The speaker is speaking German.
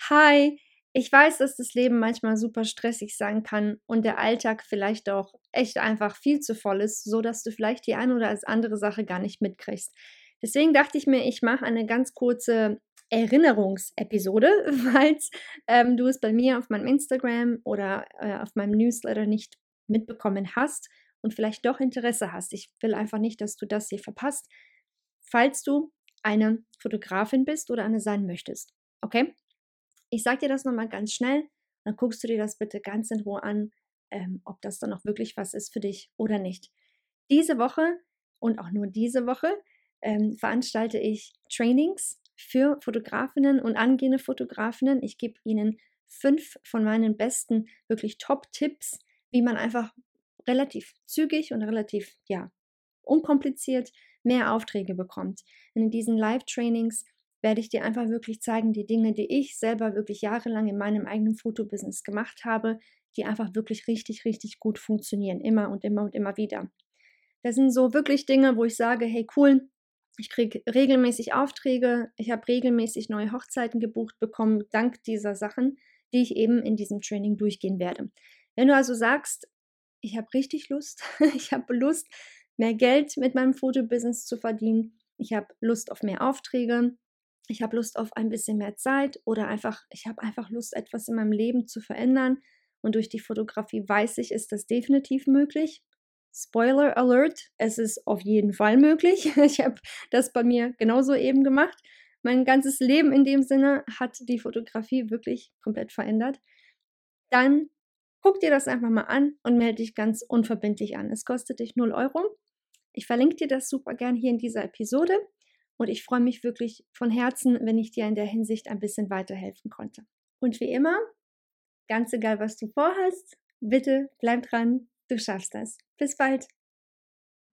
Hi, ich weiß, dass das Leben manchmal super stressig sein kann und der Alltag vielleicht auch echt einfach viel zu voll ist, so dass du vielleicht die eine oder andere Sache gar nicht mitkriegst. Deswegen dachte ich mir, ich mache eine ganz kurze Erinnerungsepisode, falls ähm, du es bei mir auf meinem Instagram oder äh, auf meinem Newsletter nicht mitbekommen hast und vielleicht doch Interesse hast. Ich will einfach nicht, dass du das hier verpasst, falls du eine Fotografin bist oder eine sein möchtest. Okay? Ich sage dir das nochmal ganz schnell, dann guckst du dir das bitte ganz in Ruhe an, ähm, ob das dann auch wirklich was ist für dich oder nicht. Diese Woche und auch nur diese Woche ähm, veranstalte ich Trainings für Fotografinnen und angehende Fotografinnen. Ich gebe ihnen fünf von meinen besten, wirklich Top-Tipps, wie man einfach relativ zügig und relativ, ja, unkompliziert mehr Aufträge bekommt. Und in diesen Live-Trainings werde ich dir einfach wirklich zeigen, die Dinge, die ich selber wirklich jahrelang in meinem eigenen Fotobusiness gemacht habe, die einfach wirklich richtig, richtig gut funktionieren. Immer und immer und immer wieder. Das sind so wirklich Dinge, wo ich sage, hey cool, ich kriege regelmäßig Aufträge, ich habe regelmäßig neue Hochzeiten gebucht bekommen, dank dieser Sachen, die ich eben in diesem Training durchgehen werde. Wenn du also sagst, ich habe richtig Lust, ich habe Lust, mehr Geld mit meinem Fotobusiness zu verdienen, ich habe Lust auf mehr Aufträge, ich habe Lust auf ein bisschen mehr Zeit oder einfach, ich habe einfach Lust, etwas in meinem Leben zu verändern. Und durch die Fotografie weiß ich, ist das definitiv möglich. Spoiler Alert, es ist auf jeden Fall möglich. Ich habe das bei mir genauso eben gemacht. Mein ganzes Leben in dem Sinne hat die Fotografie wirklich komplett verändert. Dann guck dir das einfach mal an und melde dich ganz unverbindlich an. Es kostet dich 0 Euro. Ich verlinke dir das super gern hier in dieser Episode. Und ich freue mich wirklich von Herzen, wenn ich dir in der Hinsicht ein bisschen weiterhelfen konnte. Und wie immer, ganz egal, was du vorhast, bitte bleib dran, du schaffst das. Bis bald.